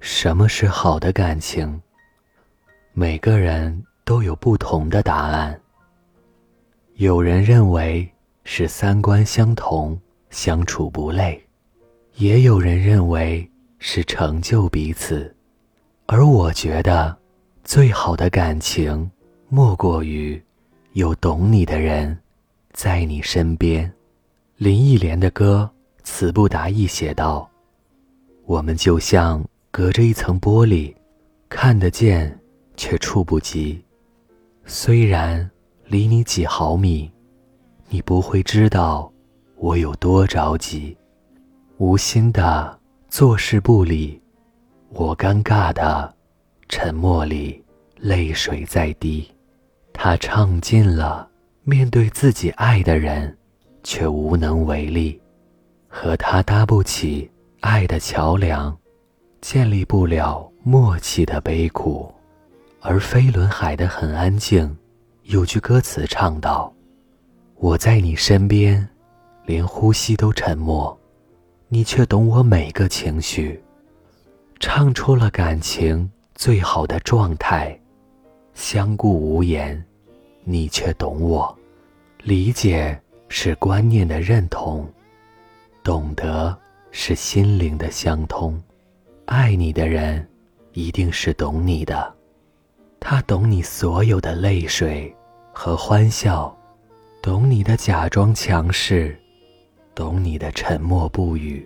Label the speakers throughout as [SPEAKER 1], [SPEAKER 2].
[SPEAKER 1] 什么是好的感情？每个人都有不同的答案。有人认为是三观相同，相处不累；也有人认为是成就彼此。而我觉得，最好的感情，莫过于有懂你的人，在你身边。林忆莲的歌《词不达意》写道：“我们就像隔着一层玻璃，看得见，却触不及。虽然离你几毫米，你不会知道我有多着急。无心的坐视不理。”我尴尬的沉默里，泪水在滴。他唱尽了面对自己爱的人，却无能为力，和他搭不起爱的桥梁，建立不了默契的悲苦。而飞轮海的很安静，有句歌词唱道：“我在你身边，连呼吸都沉默，你却懂我每个情绪。”唱出了感情最好的状态，相顾无言，你却懂我。理解是观念的认同，懂得是心灵的相通。爱你的人，一定是懂你的，他懂你所有的泪水和欢笑，懂你的假装强势，懂你的沉默不语。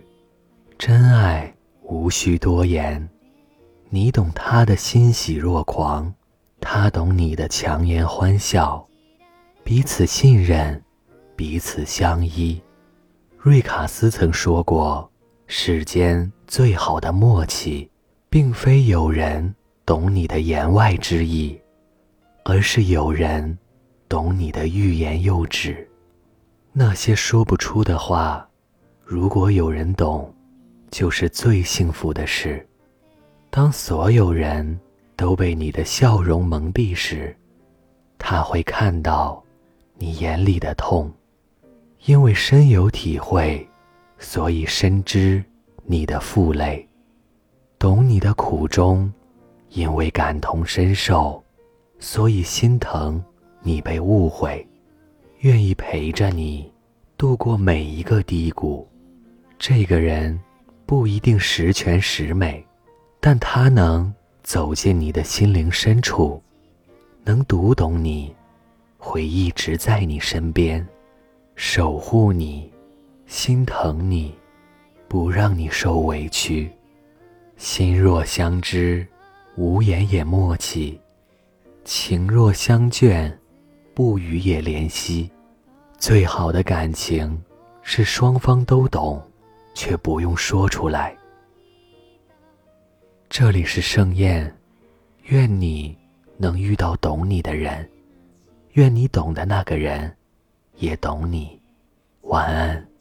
[SPEAKER 1] 真爱。无需多言，你懂他的欣喜若狂，他懂你的强颜欢笑，彼此信任，彼此相依。瑞卡斯曾说过：“世间最好的默契，并非有人懂你的言外之意，而是有人懂你的欲言又止。那些说不出的话，如果有人懂。”就是最幸福的事。当所有人都被你的笑容蒙蔽时，他会看到你眼里的痛。因为深有体会，所以深知你的负累，懂你的苦衷。因为感同身受，所以心疼你被误会，愿意陪着你度过每一个低谷。这个人。不一定十全十美，但他能走进你的心灵深处，能读懂你，会一直在你身边，守护你，心疼你，不让你受委屈。心若相知，无言也默契；情若相眷，不语也怜惜。最好的感情是双方都懂。却不用说出来。这里是盛宴，愿你能遇到懂你的人，愿你懂的那个人也懂你。晚安。